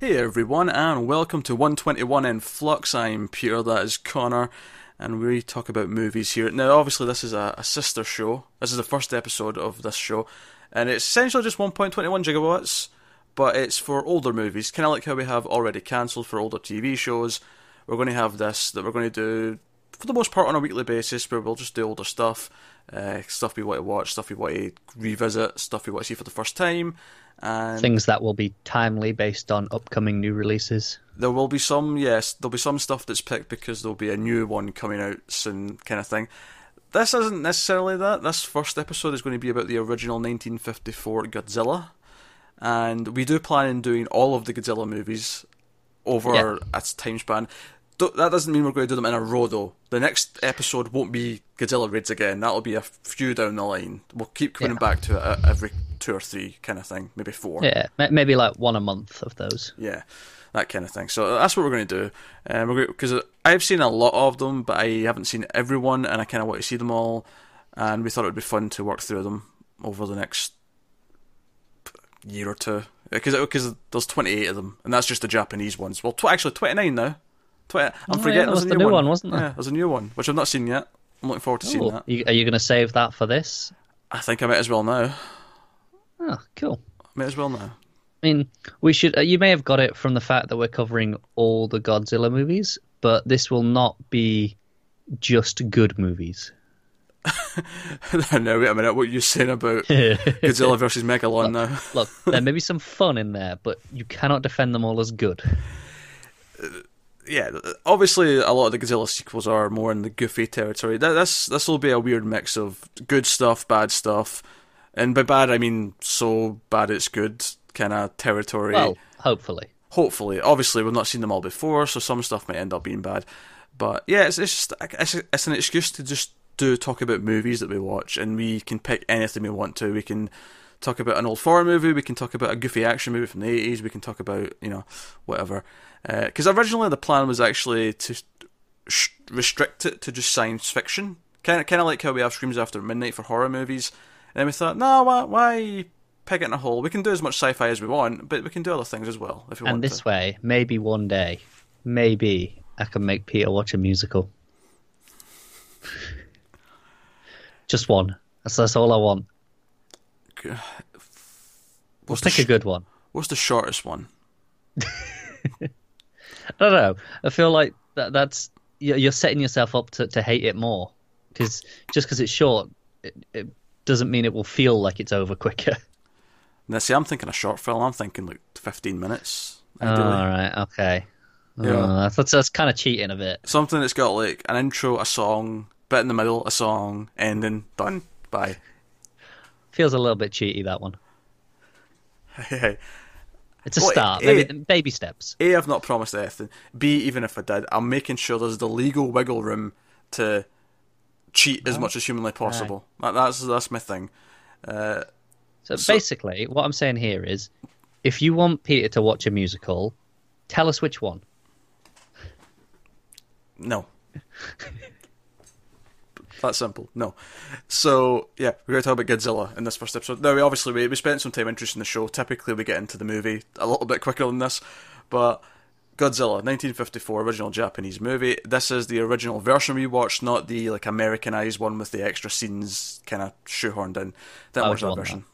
Hey everyone, and welcome to 121 in Flux. I'm Peter, that is Connor, and we talk about movies here. Now, obviously, this is a, a sister show. This is the first episode of this show, and it's essentially just 1.21 gigawatts, but it's for older movies, kind of like how we have already cancelled for older TV shows. We're going to have this that we're going to do for the most part on a weekly basis, where we'll just do older stuff, uh, stuff we want to watch, stuff we want to revisit, stuff we want to see for the first time. And Things that will be timely based on upcoming new releases. there will be some, yes, there'll be some stuff that's picked because there'll be a new one coming out soon, kind of thing. This isn't necessarily that. This first episode is going to be about the original 1954 Godzilla, and we do plan on doing all of the Godzilla movies over Yeah. a time span. Th- That doesn't mean we're going to do them in a row, though. The next episode won't be Godzilla raids again. That'll be a few down the line. We'll keep coming Yeah. back to it uh, every two or three, kind of thing, maybe four. Yeah, maybe like one a month of those. Yeah, that kind of thing. So that's what we're going to do. Um, we're because I've seen a lot of them, but I haven't seen everyone, and I kind of want to see them all. And we thought it would be fun to work through them over the next year or two, because because there's 28 of them, and that's just the Japanese ones. Well, tw- actually 29 now. 20, I'm Oh, yeah, forgetting that there's was a the new, new one, wasn't there? Yeah, there's a new one which I've not seen yet. I'm looking forward to seeing Oh, that. are you going to save that for this? I think I might as well now. Oh, cool. Might as well now. I mean, we should. Uh, you may have got it from the fact that we're covering all the Godzilla movies, but this will not be just good movies. no, wait a minute. What are you saying about Godzilla versus Megalon now? Look, there may be some fun in there, but you cannot defend them all as good. Yeah, obviously a lot of the Godzilla sequels are more in the goofy territory. Th- This this will be a weird mix of good stuff, bad stuff, and by bad I mean so bad it's good kind of territory. Well, hopefully. Hopefully, obviously we've not seen them all before, so some stuff might end up being bad. But yeah, it's, it's just it's, it's an excuse to just do talk about movies that we watch, and we can pick anything we want to. We can talk about an old foreign movie, we can talk about a goofy action movie from the eighties, we can talk about you know whatever. Uh, because originally the plan was actually to sh- restrict it to just science fiction, kind of kind of like how we have Screams After Midnight for horror movies. And then we thought, no, why, why peg it in a hole? We can do as much sci-fi as we want, but we can do other things as well if we want And this to. way, maybe one day, maybe I can make Peter watch a musical. Just one. That's, that's all I want. What's the, Pick a good one. what's the shortest one? I don't know. I feel like that, that's you're setting yourself up to, to hate it more because just because it's short, it, it doesn't mean it will feel like it's over quicker. Now, see, I'm thinking a short film. I'm thinking like 15 minutes. All Ideally. right, okay. Yeah. Uh, that's that's kind of cheating a bit. Something that's got like an intro, a song, bit in the middle, a song, ending, done, bye. Feels a little bit cheaty that one. Hey, It's a Well, start, it- maybe baby steps. A, I've not promised anything. B, even if I did, I'm making sure there's the legal wiggle room to cheat as much as humanly possible. That, that's that's my thing. Uh, So, So- basically, what I'm saying here is, if you want Peter to watch a musical, tell us which one. No. That simple. No. So yeah, we're going to talk about Godzilla in this first episode. Now, we obviously we, we spent some time introducing the show. Typically, we get into the movie a little bit quicker than this, but Godzilla, 1954, original Japanese movie. This is the original version we watched, not the like Americanized one with the extra scenes kind of shoehorned in. That was that version.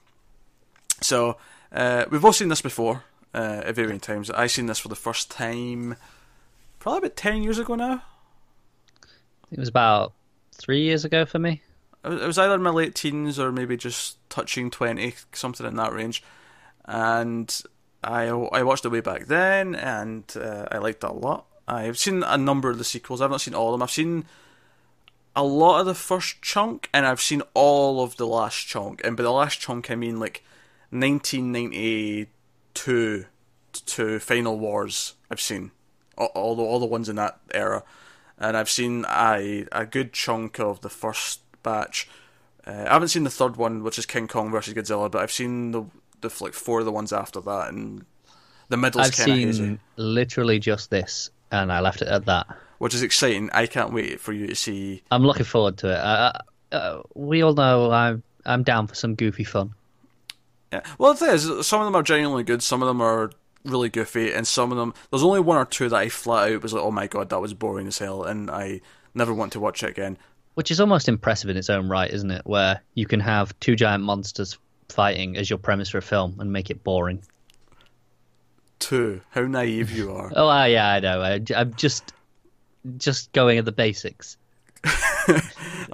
So uh, we've all seen this before uh, at varying times. I seen this for the first time probably about ten years ago now. It was about three years ago for me. It was- either my late teens or maybe just touching 20, something in that range. And I, I watched it way back then, and uh, I liked it a lot. I've seen a number of the sequels. I've not seen all of them. I've seen a lot of the first chunk, and I've seen all of the last chunk. And by the last chunk, I mean like 1992 to Final Wars. I've seen all the all the ones in that era, and I've seen a a good chunk of the first batch. Uh, I haven't seen the third one, which is King Kong versus Godzilla, but I've seen the the like four of the ones after that, and the middle's I've kind of seen hazy, literally just this, and I left it at that. which is exciting. I can't wait for you to see. I'm looking forward to it. Uh, uh, we all know I'm I'm down for some goofy fun. Yeah. Well, the thing is, some of them are genuinely good. Some of them are really goofy, and some of them there's only one or two that I flat out was like, oh my god, that was boring as hell, and I never want to watch it again. Which is almost impressive in its own right, isn't it? Where you can have two giant monsters fighting as your premise for a film and make it boring. Two, how naive you are. Oh, yeah, I know. I, I'm just just going at the basics.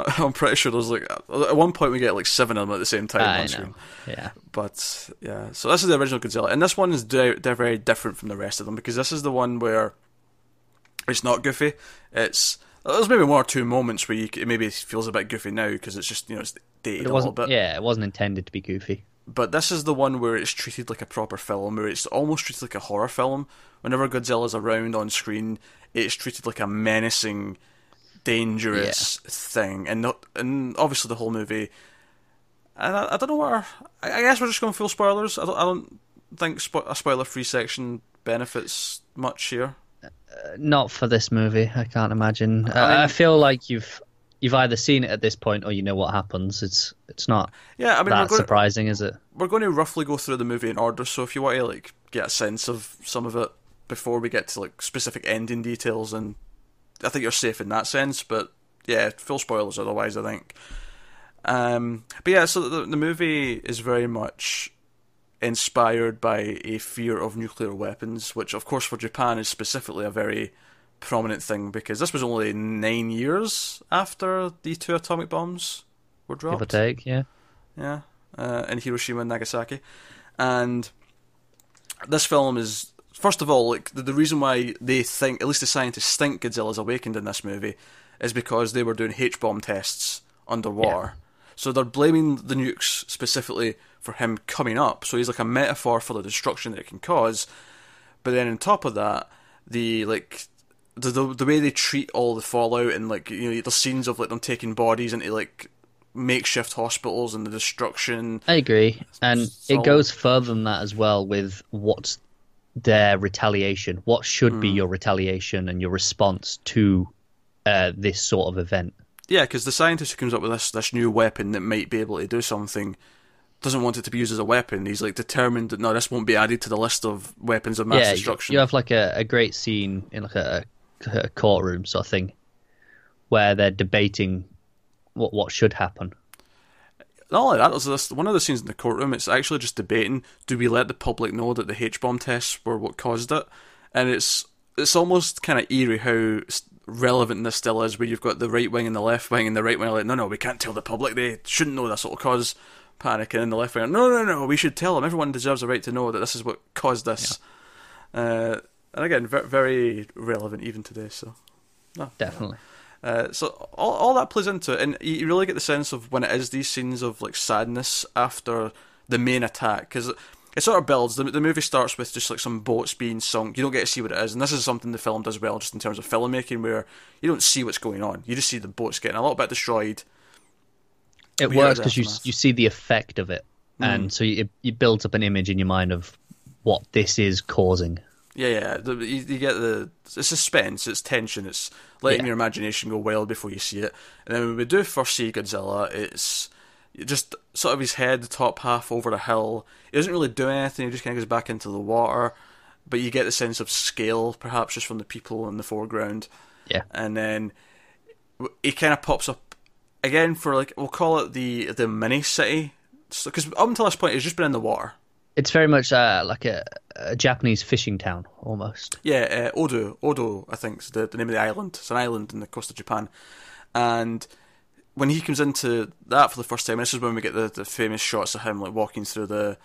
I'm pretty sure there's like at one point we get like seven of them at the same time I on screen. Yeah. But yeah, so this is the original Godzilla, and this one is di- they're very different from the rest of them because this is the one where it's not goofy. It's there's maybe one or two moments where you, it maybe feels a bit goofy now because it's just you know it's dated It a little bit. Yeah, it wasn't intended to be goofy. But this is the one where it's treated like a proper film, where it's almost treated like a horror film. Whenever Godzilla's around on screen, it's treated like a menacing, dangerous thing, and not, and obviously the whole movie. And I, I don't know where. I, I guess we're just going full spoilers. I don't, I don't think spo- a spoiler-free section benefits much here. Not for this movie. I can't imagine. Uh, I mean- I feel like you've you've either seen it at this point or you know what happens. It's it's not Yeah, I mean, that surprising, is it? we're going to roughly go through the movie in order. So if you want to like get a sense of some of it before we get to like specific ending details, and I think you're safe in that sense. But yeah, full spoilers otherwise. I think. Um, but yeah, so the the movie is very much inspired by a fear of nuclear weapons, which of course for Japan is specifically a very prominent thing because this was only nine years after the two atomic bombs were dropped Give or take, yeah. yeah, uh, in Hiroshima and Nagasaki. And this film is, first of all, like the, the reason why they think, at least the scientists think Godzilla's awakened in this movie, is because they were doing H bomb tests underwater. So they're blaming the nukes specifically for him coming up. So he's like a metaphor for the destruction that it can cause. But then on top of that, the like the the, the way they treat all the fallout and like you know the scenes of like them taking bodies into like makeshift hospitals and the destruction. I agree, and So- it goes further than that as well with what's their retaliation. What should Hmm. be your retaliation and your response to uh, this sort of event? Yeah, because the scientist who comes up with this this new weapon that might be able to do something doesn't want it to be used as a weapon. He's like determined that no, this won't be added to the list of weapons of mass yeah, destruction. you have like a, a great scene in like a, a courtroom sort of thing where they're debating what what should happen. Not only that, there's this, one of the scenes in the courtroom. It's actually just debating: do we let the public know that the H bomb tests were what caused it? And it's it's almost kind of eerie how relevant this still is, where you've got the right wing and the left wing, and the right wing are like, no, no, we can't tell the public; they shouldn't know this will cause panic, and then the left wing, are, no, no, no, we should tell them. Everyone deserves a right to know that this is what caused this. Uh, and again, very, very relevant even today. So. No, Definitely. Uh, so all, all that plays into it, and you you really get the sense of when it is these scenes of like sadness after the main attack, because it sort of builds. The, the movie starts with just like some boats being sunk. You don't get to see what it is, and this is something the film does well, just in terms of filmmaking, where you don't see what's going on. You just see the boats getting a little bit destroyed. It works because you you see the effect of it, Mm. and so it, it builds up an image in your mind of what this is causing. Yeah, yeah. The, you, you get the it's suspense, it's tension, it's letting Yeah. your imagination go wild before you see it. And then when we do first see Godzilla, it's just sort of his head, the top half over a hill. He doesn't really do anything. He just kind of goes back into the water. But you get the sense of scale, perhaps just from the people in the foreground. Yeah. And then he kind of pops up again for like we'll call it the the mini city, because up until this point, he's just been in the water. It's very much uh, like a, a Japanese fishing town almost. Yeah, uh, Odo. Odo, I think, is the, the name of the island. It's an island in the coast of Japan. And when he comes into that for the first time, this is when we get the, the famous shots of him like walking through the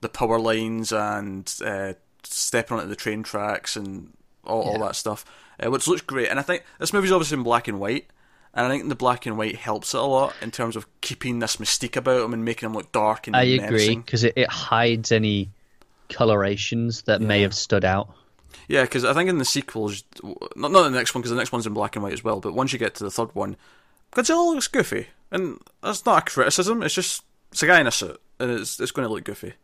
the power lines and uh, stepping onto the train tracks and all, all that stuff, uh, which looks great. And I think this movie's obviously in black and white. And I think the black and white helps it a lot in terms of keeping this mystique about him and making him look dark and I agree because it, it hides any colorations that may have stood out. Yeah, because I think in the sequels, not not the next one because the next one's in black and white as well. But once you get to the third one, Godzilla looks goofy, and that's not a criticism. It's just it's a guy in a suit, and it's it's going to look goofy.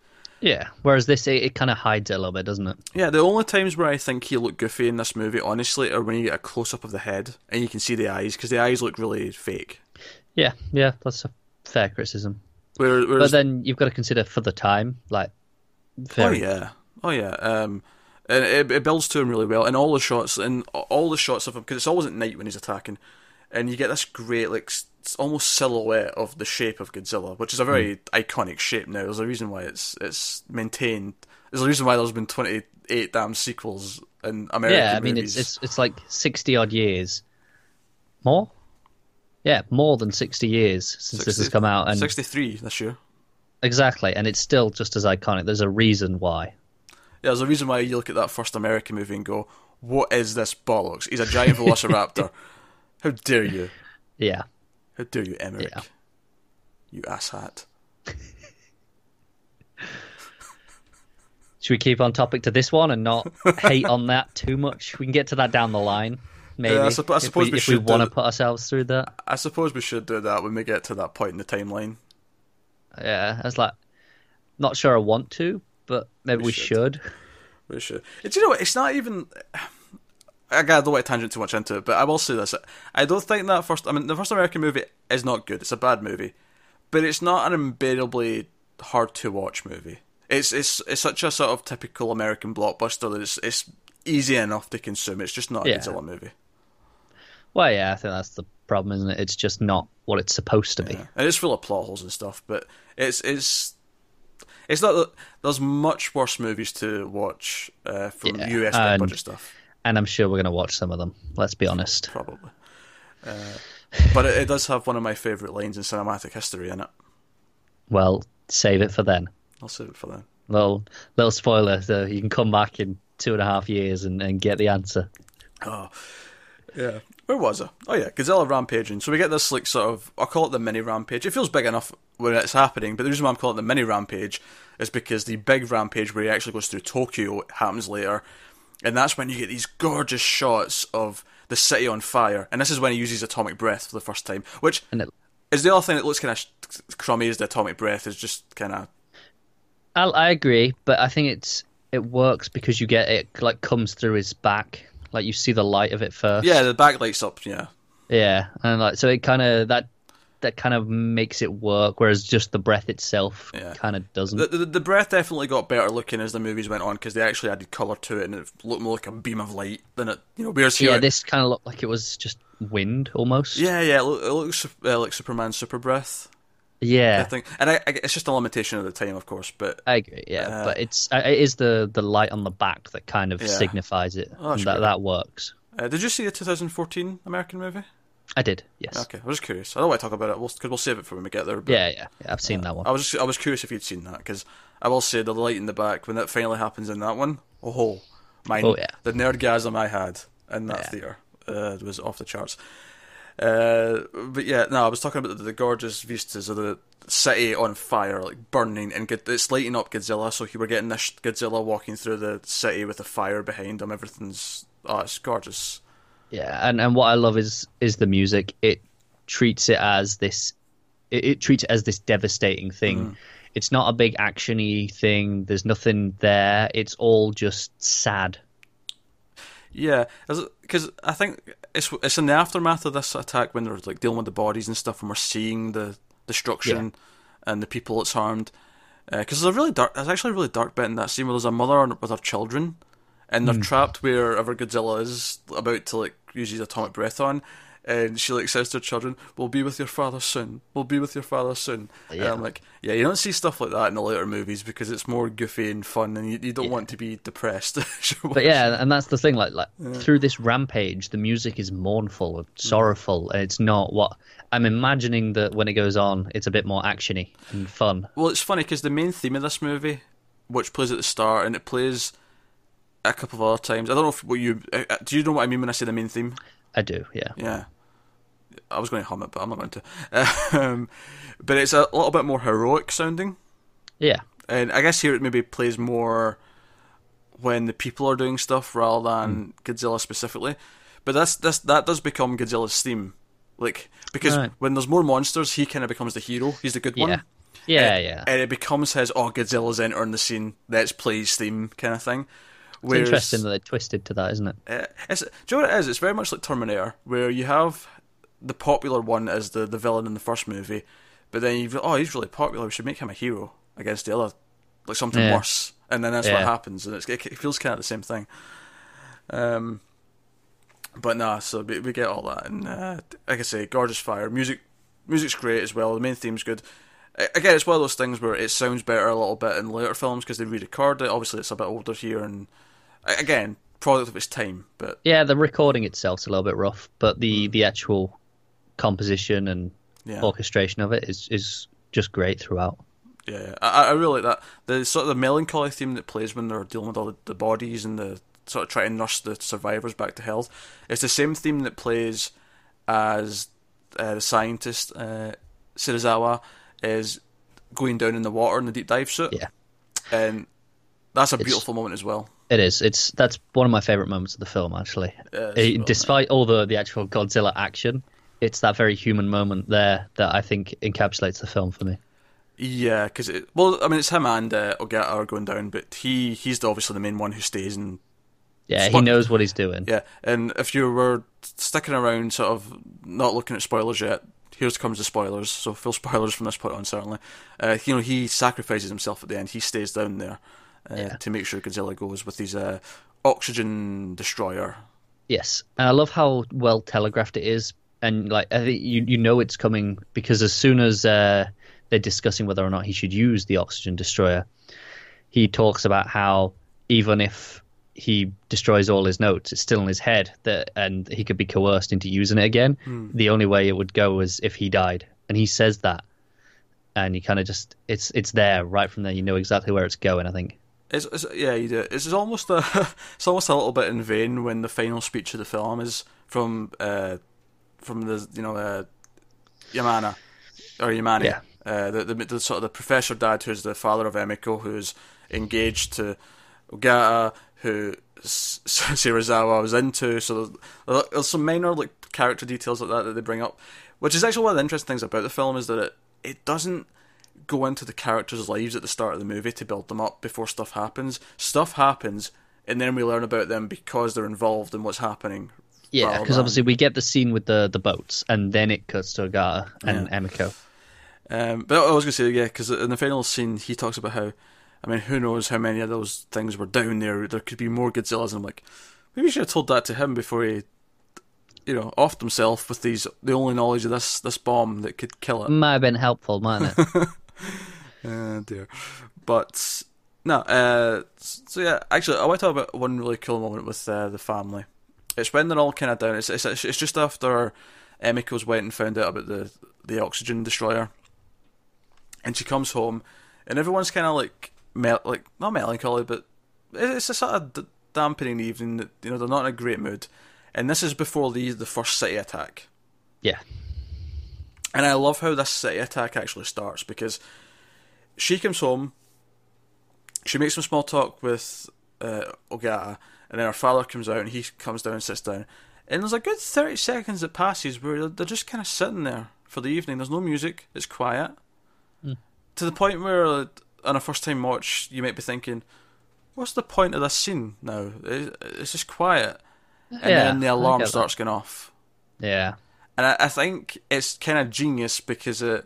Yeah. Whereas this, it, it kind of hides it a little bit, doesn't it? Yeah, the only times where I think he looked goofy in this movie, honestly, are when you get a close up of the head and you can see the eyes because the eyes look really fake. Yeah, yeah, that's a fair criticism. Whereas, But then you've got to consider for the time, like, oh very, yeah, Oh yeah, um, and it, it builds to him really well, and all the shots and all the shots of him because it's always at night when he's attacking, and you get this great like s- almost silhouette of the shape of Godzilla, which is a very hmm. iconic shape now. There's a reason why it's it's maintained. There's a reason why there's been 28 damn sequels in American yeah, I mean movies. it's it's it's like sixty odd years, more. Yeah, more than sixty years since this has come out, and 63 this year. exactly, and it's still just as iconic. There's a reason why. Yeah, there's a reason why you look at that first American movie and go, "What is this bollocks? He's a giant velociraptor. How dare you? Yeah, How dare you, Emmerich? Yeah. You asshat." should we keep on topic to this one and not hate on that too much? We can get to that down the line, maybe. Yeah, I I if suppose we, we if we want to put ourselves through that. I suppose we should do that when we get to that point in the timeline. Yeah, I was like, not sure I want to, but maybe We we, should. should. We should. Do you know what? It's not even. Again, I don't want to tangent too much into it, but I will say this: I don't think that first. I mean, the first American movie is not good. It's a bad movie, but it's not an unbearably hard to watch movie. It's it's it's such a sort of typical American blockbuster that it's it's easy enough to consume. It's just not a Yeah. Godzilla movie. Well, yeah, I think that's the problem, isn't it? It's just not what it's supposed to be. Yeah. And it's full of plot holes and stuff, but it's it's it's not that there's much worse movies to watch uh, from Yeah, US budget stuff. And I'm sure we're going to watch some of them. Let's be honest. probably. Uh, but it, it does have one of my favourite lines in cinematic history in it. Well, save it for then. I'll save it for then. Little little spoiler, so you can come back in two and a half years and, and get the answer. Oh, yeah. Where was I? Oh yeah, Godzilla rampaging. So we get this like sort of I'll call it the mini rampage. It feels big enough when it's happening, but the reason why I'm calling it the mini rampage is because the big rampage where he actually goes through Tokyo happens later, and that's when you get these gorgeous shots of the city on fire. And this is when he uses atomic breath for the first time, which it, is the other thing that looks kind of crummy. Is the atomic breath is just kind of I, I agree, but I think it's it works because you get it like comes through his back, like you see the light of it first. yeah. The back lights up. Yeah. yeah, and like so it kind of that that kind of makes it work, whereas just the breath itself Yeah. kind of doesn't. The, the, the breath definitely got better looking as the movies went on because they actually added color to it and it looked more like a beam of light than it. You know, whereas here, yeah, this kind of looked like it was just wind almost. yeah, yeah, it, look, it looks uh, like Superman's super breath. I yeah, think, and I, I, it's just a limitation of the time, of course. But I agree. Yeah, Uh, but it's uh, it is the the light on the back that kind of Yeah. signifies it. Oh, that great. that works. uh, did you see the 2014 American movie? I did. Yes. Okay, I was just curious. I don't want to talk about it because we'll, save it for when we get there. But Yeah, yeah, yeah. I've seen that one. I was just, I was curious if you'd seen that because I will say the light in the back when that finally happens in that one. Oh, mine. Oh, yeah. The nerdgasm I had in that Yeah. theater uh, was off the charts. Uh, but yeah, no, I was talking about the, the gorgeous vistas of the city on fire, like burning, and it's lighting up Godzilla. So you were getting this Godzilla walking through the city with the fire behind him. Everything's oh, it's gorgeous. Yeah, and and what I love is is the music. It treats it as this. It, it treats it as this devastating thing. Mm-hmm. It's not a big actiony thing. There's nothing there. It's all just sad. Yeah, because I think it's it's in the aftermath of this attack when they're like dealing with the bodies and stuff, and we're seeing the destruction and the people it's harmed. Because there's a really dark, there's actually a really dark bit in that scene where there's a mother with her children, and they're trapped wherever Godzilla is about to like use his atomic breath on. And she like says to her children, "We'll be with your father soon. We'll be with your father soon." And Yeah. I'm like, "Yeah, you don't see stuff like that in the later movies because it's more goofy and fun, and you, you don't want to be depressed." But yeah, and that's the thing. Like, like through this rampage, the music is mournful, and mm. sorrowful, and it's not what I'm imagining. That when it goes on, it's a bit more actiony and fun. Well, it's funny because the main theme of this movie, which plays at the start and it plays a couple of other times. I don't know if what you uh, uh, do. You know what I mean when I say the main theme? I do. Yeah. Yeah, I was going to hum it, but I'm not going to. Um, but it's a little bit more heroic sounding, Yeah. and I guess here it maybe plays more when the people are doing stuff rather than Hmm. Godzilla specifically. But that's this that does become Godzilla's theme, like because Right. when there's more monsters, he kind of becomes the hero. He's the good Yeah. one. Yeah. and, yeah. And it becomes his, oh, Godzilla's entering the scene, let's play his theme kind of thing. It's interesting that they twisted to that, isn't it? uh, it's, do you know what it is? It's very much like Terminator, where you have the popular one as the, the villain in the first movie, but then you've oh, he's really popular, we should make him a hero against the other like something Yeah. worse, and then that's what happens, and it's, it feels kind of the same thing. Um, but nah, so we, we get all that, and uh, like I say, gorgeous fire, music, music's great as well. The main theme's good. Again, it's one of those things where it sounds better a little bit in later films because they re-record it. Obviously, it's a bit older here, and again, product of its time. But Yeah, the recording itself's a little bit rough, but the the actual composition and yeah, orchestration of it is is just great throughout. Yeah, I, I really like that. The sort of the melancholy theme that plays when they're dealing with all the, the bodies and the sort of trying to nurse the survivors back to health. It's the same theme that plays as uh, the scientist uh, Serizawa is going down in the water in the deep dive suit. Yeah. and that's a It's- beautiful moment as well. It is. It's that's one of my favorite moments of the film. Actually, Yeah, well despite all the the actual Godzilla action, it's that very human moment there that I think encapsulates the film for me. Yeah, because it, well, I mean, it's him and uh, Ogata are going down, but he he's the, obviously the main one who stays and Yeah, he knows what he's doing. Yeah, and if you were sticking around, sort of not looking at spoilers yet, here comes the spoilers. So full spoilers from this point on, certainly. Uh, you know, he sacrifices himself at the end. He stays down there uh, Yeah. to make sure Godzilla goes with his uh, oxygen destroyer. Yes, and I love how well telegraphed it is, and like I think you you know it's coming because as soon as uh, they're discussing whether or not he should use the oxygen destroyer, he talks about how even if he destroys all his notes, it's still in his head that, and he could be coerced into using it again. The only way it would go is if he died, and he says that, and you kind of just it's it's there right from there. You know exactly where it's going. I think. It's, it's yeah, you do. It's almost a it's almost a little bit in vain when the final speech of the film is from uh, from the you know uh, Yamana or Yamane, Yeah. uh, the, the the sort of the professor dad who's the father of Emiko, who's engaged to Ogata, who Serizawa was into. So there's, there's some minor like character details like that that they bring up, which is actually one of the interesting things about the film is that it it doesn't go into the characters' lives at the start of the movie to build them up before stuff happens. Stuff happens, and then we learn about them because they're involved in what's happening. Yeah, because than- obviously we get the scene with the the boats, and then it cuts to Ogata and Emiko. Um, but I was going to say, yeah, because in the final scene, he talks about how, I mean, who knows how many of those things were down there. There could be more Godzillas, and I'm like, maybe you should have told that to him before he, you know, offed himself with these the only knowledge of this this bomb that could kill it. Might have been helpful, mightn't it? Oh dear. But no, uh, so yeah, actually, I want to talk about one really cool moment with uh, the family. It's when they're all kind of down. It's, it's it's just after Emiko's went and found out about the the oxygen destroyer, and she comes home, and everyone's kind of like mel- like not melancholy, but it's a sort of d- dampening evening. That you know they're not in a great mood, and this is before the the first city attack. yeah, And I love how this city attack actually starts because she comes home, she makes some small talk with uh, Ogata, and then her father comes out and he comes down and sits down. And there's a good 30 seconds that passes where they're just kind of sitting there for the evening. There's no music, it's quiet. To the point where, on a first time watch, you might be thinking, what's the point of this scene now? It's just quiet. And Yeah, then the alarm starts going off. yeah, And I, I think it's kind of genius because it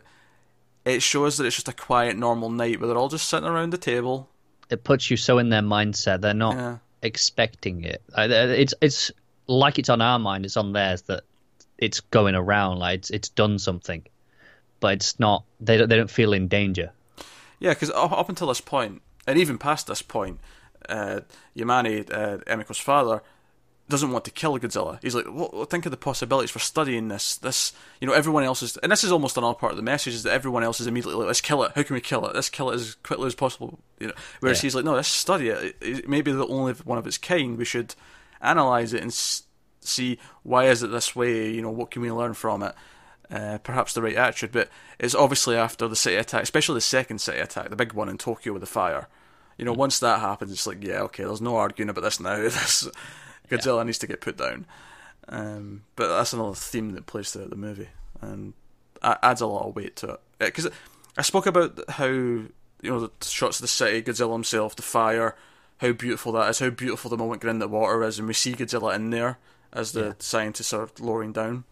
it shows that it's just a quiet, normal night where they're all just sitting around the table. it puts you so in their mindset they're not Yeah. expecting it. It's it's like it's on our mind, it's on theirs that it's going around like it's it's done something, but it's not. They don't they don't feel in danger. Yeah, because up, up until this point, and even past this point, uh, Yamane, uh, Emiko's father, doesn't want to kill Godzilla. He's like, well, think of the possibilities for studying this. This, you know, everyone else is, and this is almost another part of the message is that everyone else is immediately like, let's kill it. How can we kill it? Let's kill it as quickly as possible. You know, whereas Yeah. he's like, no, let's study it. It, it may be the only one of its kind. We should analyze it and s- see why is it this way. You know, what can we learn from it? Uh, perhaps the right attitude, but it's obviously after the city attack, especially the second city attack, the big one in Tokyo with the fire. You know, once that happens, it's like, yeah, okay, there's no arguing about this now. This Godzilla needs to get put down. Um, but that's another theme that plays throughout the movie and adds a lot of weight to it. Because I spoke about how you know the shots of the city, Godzilla himself, the fire, how beautiful that is, how beautiful the moment in the water is, and we see Godzilla in there as the Yeah. scientists are lowering down.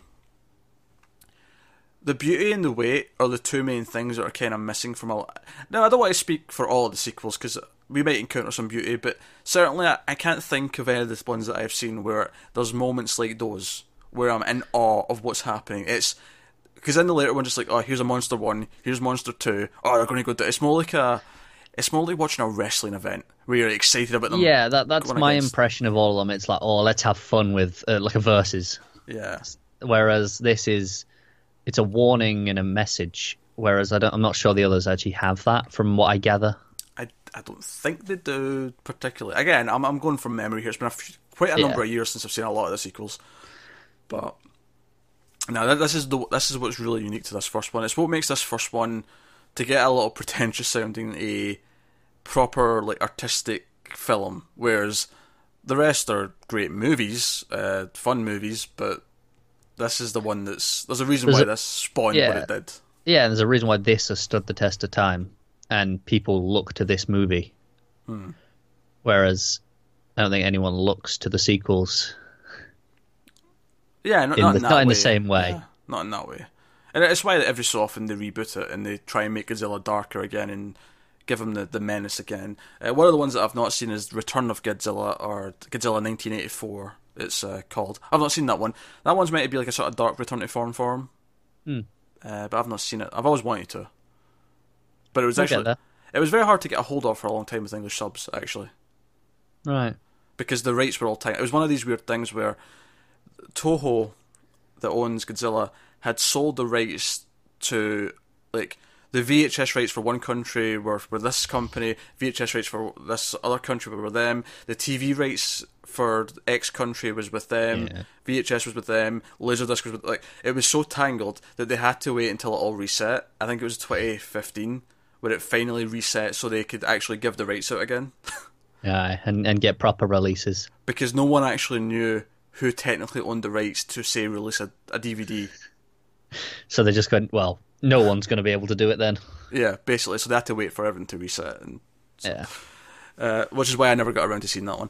the beauty and the weight are the two main things that are kind of missing from a. Now I don't want to speak for all of the sequels because we might encounter some beauty, but certainly I, I can't think of any of the ones that I've seen where there's moments like those where I'm in awe of what's happening. It's because in the later one, just like oh, here's a monster one, here's monster two. Oh, they're going to go. It's more like a. It's more like watching a wrestling event where you're excited about them. Yeah, that that's my against- impression of all of them. It's like, oh, let's have fun with uh, like a versus. Yeah, Whereas this is, it's a warning and a message. Whereas I don't, I'm not sure the others actually have that, from what I gather. I, don't think they do particularly. Again, I'm I'm going from memory here. It's been a few, quite a Yeah. number of years since I've seen a lot of the sequels, but now this is the this is what's really unique to this first one. It's what makes this first one to get a little pretentious sounding a proper like artistic film, whereas the rest are great movies, uh, fun movies, but this is the one that's there's a reason There's why a- this spawned yeah. what it did. Yeah, and there's a reason why this has stood the test of time, and people look to this movie. Whereas I don't think anyone looks to the sequels. Yeah, not, In not the- in that not in the way. same way. Yeah, not in that way. And it's why that every so often they reboot it and they try and make Godzilla darker again and give him the, the menace again. Uh, one of the ones that I've not seen is Return of Godzilla or Godzilla 1984. It's uh, called. I've not seen that one. That one's meant to be like a sort of dark return to form for him. Hmm. Uh, but I've not seen it. I've always wanted to. But it was actually it was very hard to get a hold of for a long time with English subs actually Right. because the rates were all tight. It was one of these weird things where Toho, that owns Godzilla, had sold the rights to like the VHS rights for one country were were this company, VHS rights for this other country were with them, the TV rights for X country was with them, Yeah. VHS was with them, Laserdisc was with like it was so tangled that they had to wait until it all reset. I think it was 2015 where it finally reset so they could actually give the rights out again. Yeah, and and get proper releases. because no one actually knew who technically owned the rights to say release a, a DVD. So they're just going. Well, no one's going to be able to do it then. Yeah, basically, so they had to wait for everything to reset, and Yeah. uh, which is why I never got around to seeing that one.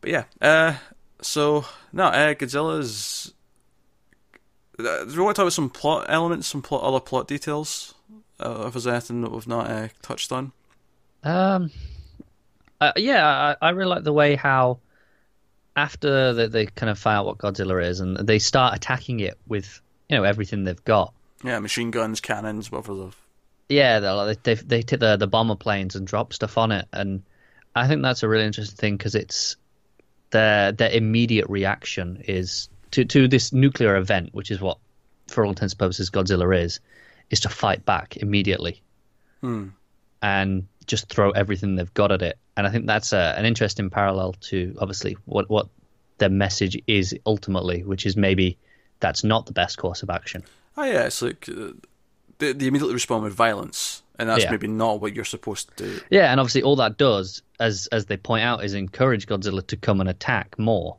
But yeah, uh, so no, uh, Godzilla's. Uh, do you want to talk about some plot elements, some plot, other plot details? Uh, if there's anything that we've not uh, touched on. Um. Uh, yeah, I, I really like the way how after they, they kind of find out what Godzilla is, and they start attacking it with you know everything they've got. Yeah, machine guns, cannons, whatever the. Yeah, like, they they take the the bomber planes and drop stuff on it, and I think that's a really interesting thing because it's their their immediate reaction is to to this nuclear event, which is what, for all intents and purposes, Godzilla is, is to fight back immediately, Hmm. and just throw everything they've got at it. And I think that's a, an interesting parallel to obviously what what their message is ultimately, which is maybe that's not the best course of action. Oh yeah, it's like uh, they, they immediately respond with violence, and that's Yeah. maybe not what you're supposed to do. Yeah, and obviously all that does, as as they point out, is encourage Godzilla to come and attack more.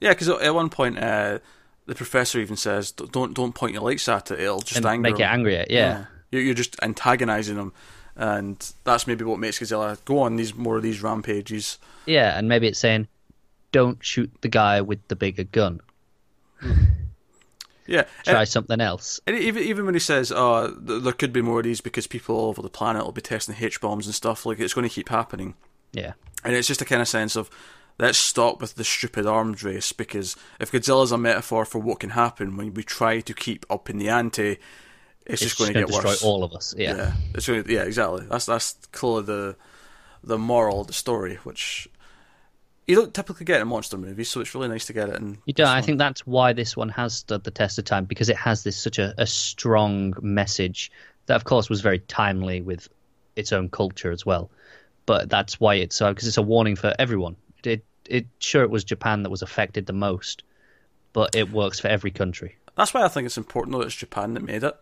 Yeah, because at one point, uh, the professor even says, "Don't don't point your lights at it; it'll just and anger make it angrier. Yeah. You're, you're just antagonizing him, and that's maybe what makes Godzilla go on these more of these rampages. yeah, and maybe it's saying, don't shoot the guy with the bigger gun. Yeah, Try and, something else. and even even when he says, "Oh, th- there could be more of these because people all over the planet will be testing H bombs and stuff," like it's going to keep happening. Yeah, And it's just a kind of sense of let's stop with the stupid arms race because if Godzilla's a metaphor for what can happen when we try to keep up in the ante, it's, it's just going to get destroy worse. all of us. Yeah. yeah, it's going to, yeah, exactly. That's that's clearly the the moral of the story, which you don't typically get in monster movies, so it's really nice to get it. In You don't. I think that's why this one has stood the test of time because it has this such a, a strong message that, of course, was very timely with its own culture as well. But that's why it's uh, so because it's a warning for everyone. It, it sure it was Japan that was affected the most, but it works for every country. that's why I think it's important though. that It's Japan that made it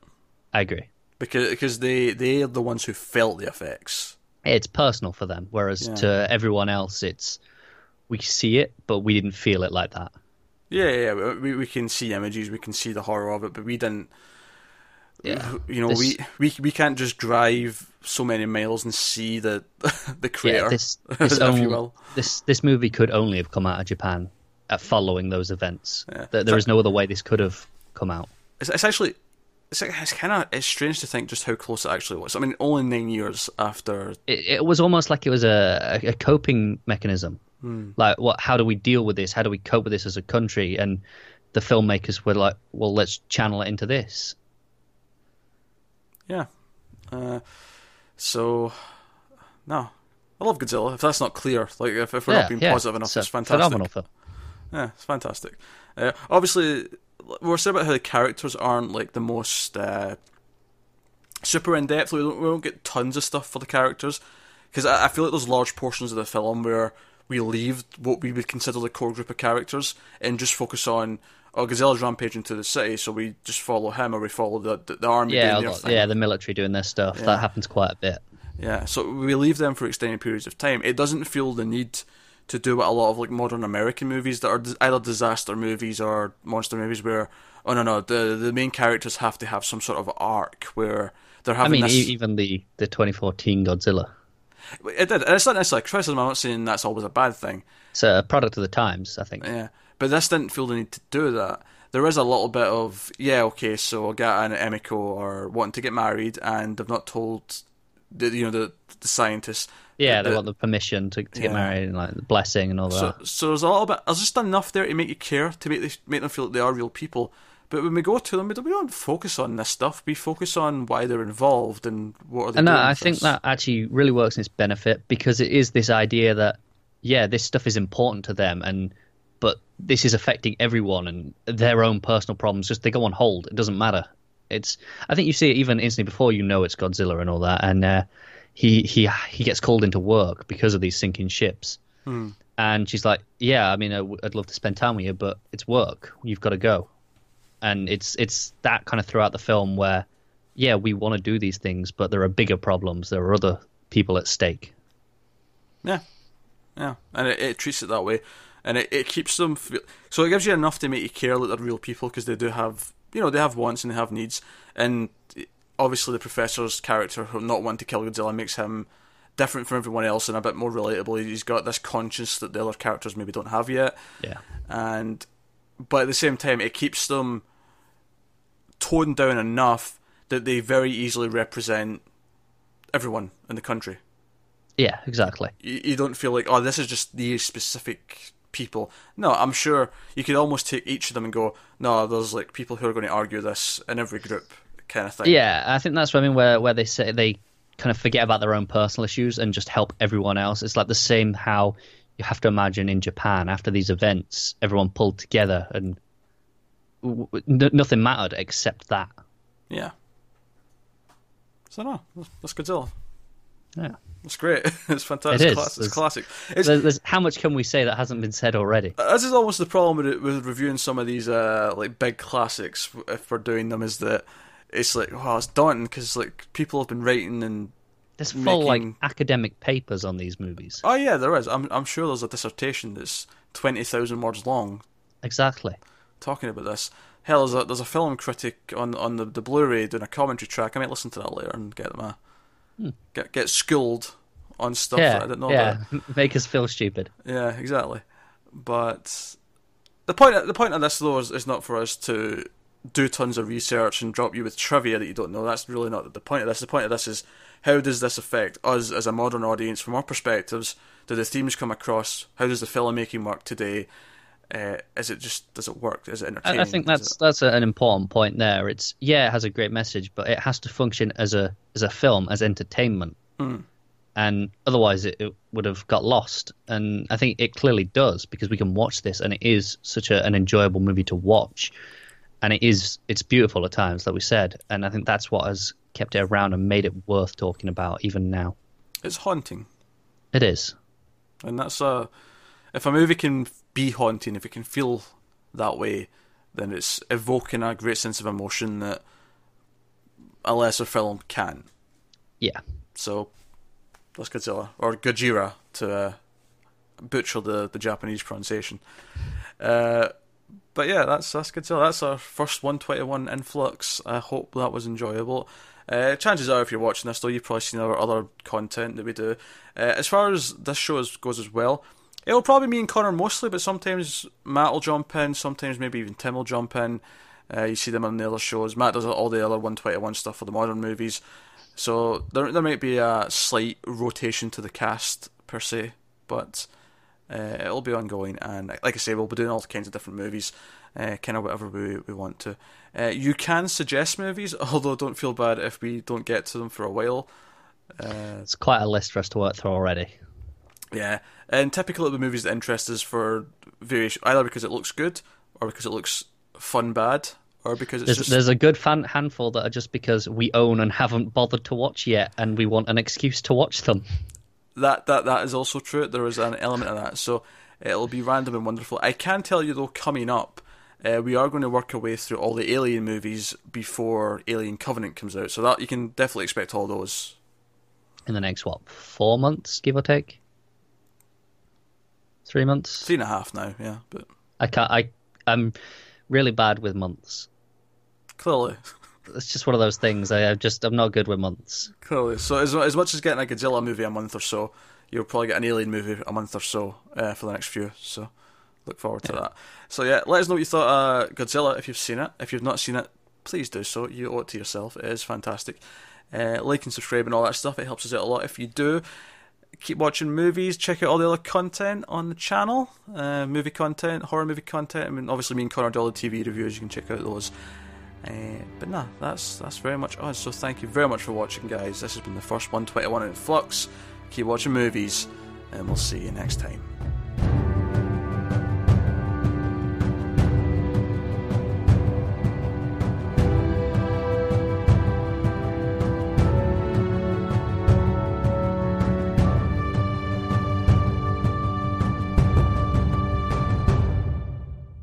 I agree. because because they they are the ones who felt the effects. It's personal for them, whereas Yeah. to everyone else, it's we see it, but we didn't feel it like that. Yeah, yeah, we we can see images, we can see the horror of it, but we didn't. Yeah. You know, This- we, we we can't just drive so many miles and see the the crater, Yeah, this this, if only, you will. this this movie could only have come out of Japan at following those events. Yeah. There, there is no other way this could have come out. It's, it's actually it's, it's kind of it's strange to think just how close it actually was. I mean, only nine years after. It, it was almost like it was a, a coping mechanism. Hmm. Like, what? How do we deal with this? How do we cope with this as a country? And the filmmakers were like, "Well, let's channel it into this." Yeah. Uh, so, no, I love Godzilla. If that's not clear, like if, if we're yeah, not being yeah. positive enough, it's, it's, fantastic. phenomenal film. Yeah, it's fantastic. Uh, obviously, we were saying about how the characters aren't like the most uh, super in depth. We don't, we don't get tons of stuff for the characters because I, I feel like there's large portions of the film where we leave what we would consider the core group of characters and just focus on oh Godzilla's rampaging to the city, so we just follow him or we follow the the, the army Yeah, doing their lot- thing. yeah, the military doing their stuff. Yeah. That happens quite a bit. Yeah, so we leave them for extended periods of time. It doesn't feel the need to do what a lot of like modern American movies that are either disaster movies or monster movies where oh no no the the main characters have to have some sort of arc where they're having. I mean, this. even the the 2014 Godzilla. it did. It's not necessarily criticism. I'm not saying that's always a bad thing. It's a product of the times, I think. Yeah, but this didn't feel the need to do that. There is a little bit of yeah, okay, so Ogata and Emiko are wanting to get married, and they've not told the you know the the scientists. Yeah, they want the permission to, to Yeah. get married and like the blessing and all that. so there's a little bit. There's just enough there to make you care, to make this, make them feel like they are real people. But when we go to them, we don't, focus on this stuff. We focus on why they're involved and what are they And doing. I think us. that actually really works in its benefit because it is this idea that yeah, this stuff is important to them, and but this is affecting everyone and their own personal problems. Just they go on hold. It doesn't matter. It's. I think you see it even instantly before you know it's Godzilla and all that, and uh, he he he gets called into work because of these sinking ships. Hmm. And she's like, "Yeah, I mean, I w- I'd love to spend time with you, but it's work. You've got to go." And it's it's that kind of throughout the film where, yeah, we want to do these things, but there are bigger problems. There are other people at stake. Yeah, yeah, and it, it treats it that way, and it, it keeps them. Feel, so it gives you enough to make you care that they're real people because they do have, you know, they have wants and they have needs, and obviously the professor's character, not wanting to kill Godzilla, makes him different from everyone else and a bit more relatable. He's got this conscience that the other characters maybe don't have yet, Yeah, and but at the same time, it keeps them toned down enough that they very easily represent everyone in the country yeah, exactly. you, you don't feel like oh this is just these specific people no i'm sure you could almost take each of them and go no there's like people who are going to argue this in every group kind of thing Yeah, I think that's what I mean. Where where they say they kind of forget about their own personal issues and just help everyone else. It's like the same how you have to imagine in Japan after these events, everyone pulled together and w- w- n- nothing mattered except that. yeah so no that's- that's godzilla Yeah. it's great it's fantastic It is. it's, class- it's classic it's, There's, there's, how much can we say that hasn't been said already? this is almost the problem with, with reviewing some of these uh, like big classics if we're doing them is that it's like wow it's daunting because like people have been writing and There's full making- like academic papers on these movies. oh yeah there is i'm, I'm sure there's a dissertation that's 20,000 words long Exactly. talking about this. Hell, there's a, there's a film critic on on the, the Blu-ray doing a commentary track. I might listen to that later and get them a get get schooled on stuff that I yeah, didn't know yeah. about. Make us feel stupid. Yeah, exactly. But the point the point of this though is, is not for us to do tons of research and drop you with trivia that you don't know. That's really not the point of this. The point of this is how does this affect us as a modern audience from our perspectives? Do the themes come across? How does the filmmaking work today? Uh, is it just does it work? Is it entertaining? I, I think that's that's an important point there. It's yeah, it has a great message, but it has to function as a as a film, as entertainment, and otherwise it, it would have got lost. And I think it clearly does because we can watch this, and it is such a, an enjoyable movie to watch, and it is it's beautiful at times, like we said, and I think that's what has kept it around and made it worth talking about even now. it's haunting. It is. And that's a if a movie can be haunting, if it can feel that way, then it's evoking a great sense of emotion that a lesser film can. Yeah. So that's Godzilla or Gojira to uh, butcher the, the Japanese pronunciation. Uh, but yeah, that's that's Godzilla. That's our first 121 influx. I hope that was enjoyable. Uh, chances are, if you're watching this, though, you've probably seen our other content that we do. Uh, as far as this show is, goes as well, it'll probably me and Connor mostly, but sometimes Matt will jump in, sometimes maybe even Tim will jump in. Uh, you see them on the other shows. Matt does all the other 121 stuff for the modern movies. So there there might be a slight rotation to the cast per se, but uh, it'll be ongoing. And like I say, we'll be doing all kinds of different movies, uh, kind of whatever we, we want to. Uh, you can suggest movies, although don't feel bad if we don't get to them for a while. Uh, it's quite a list for us to work through already. Yeah, and typically the movies that interest us for various either because it looks good or because it looks fun bad or because it's there's, just... there's a good fan handful that are just because we own and haven't bothered to watch yet, and we want an excuse to watch them. That that that is also true. There is an element of that, so it'll be random and wonderful. I can tell you though, coming up, uh, we are going to work our way through all the Alien movies before Alien Covenant comes out, so that you can definitely expect all those in the next what four months, give or take. Three months. Three and a half now, yeah. But I can't. I I'm really bad with months. Clearly. It's just one of those things. I, I just I'm not good with months. Clearly. So as as much as getting a Godzilla movie a month or so, you'll probably get an Alien movie a month or so uh, for the next few. So look forward to yeah. that. So yeah, let us know what you thought of Godzilla if you've seen it. If you've not seen it, please do so. You owe it to yourself. It is fantastic. Uh, like and subscribe and all that stuff. It helps us out a lot if you do. Keep watching movies. Check out all the other content on the channel. Uh, movie content, horror movie content. I mean, obviously, me and Connor do all the TV reviews. You can check out those. Uh, but nah, that's that's very much us. So thank you very much for watching, guys. This has been the first 121 in Flux. Keep watching movies, and we'll see you next time.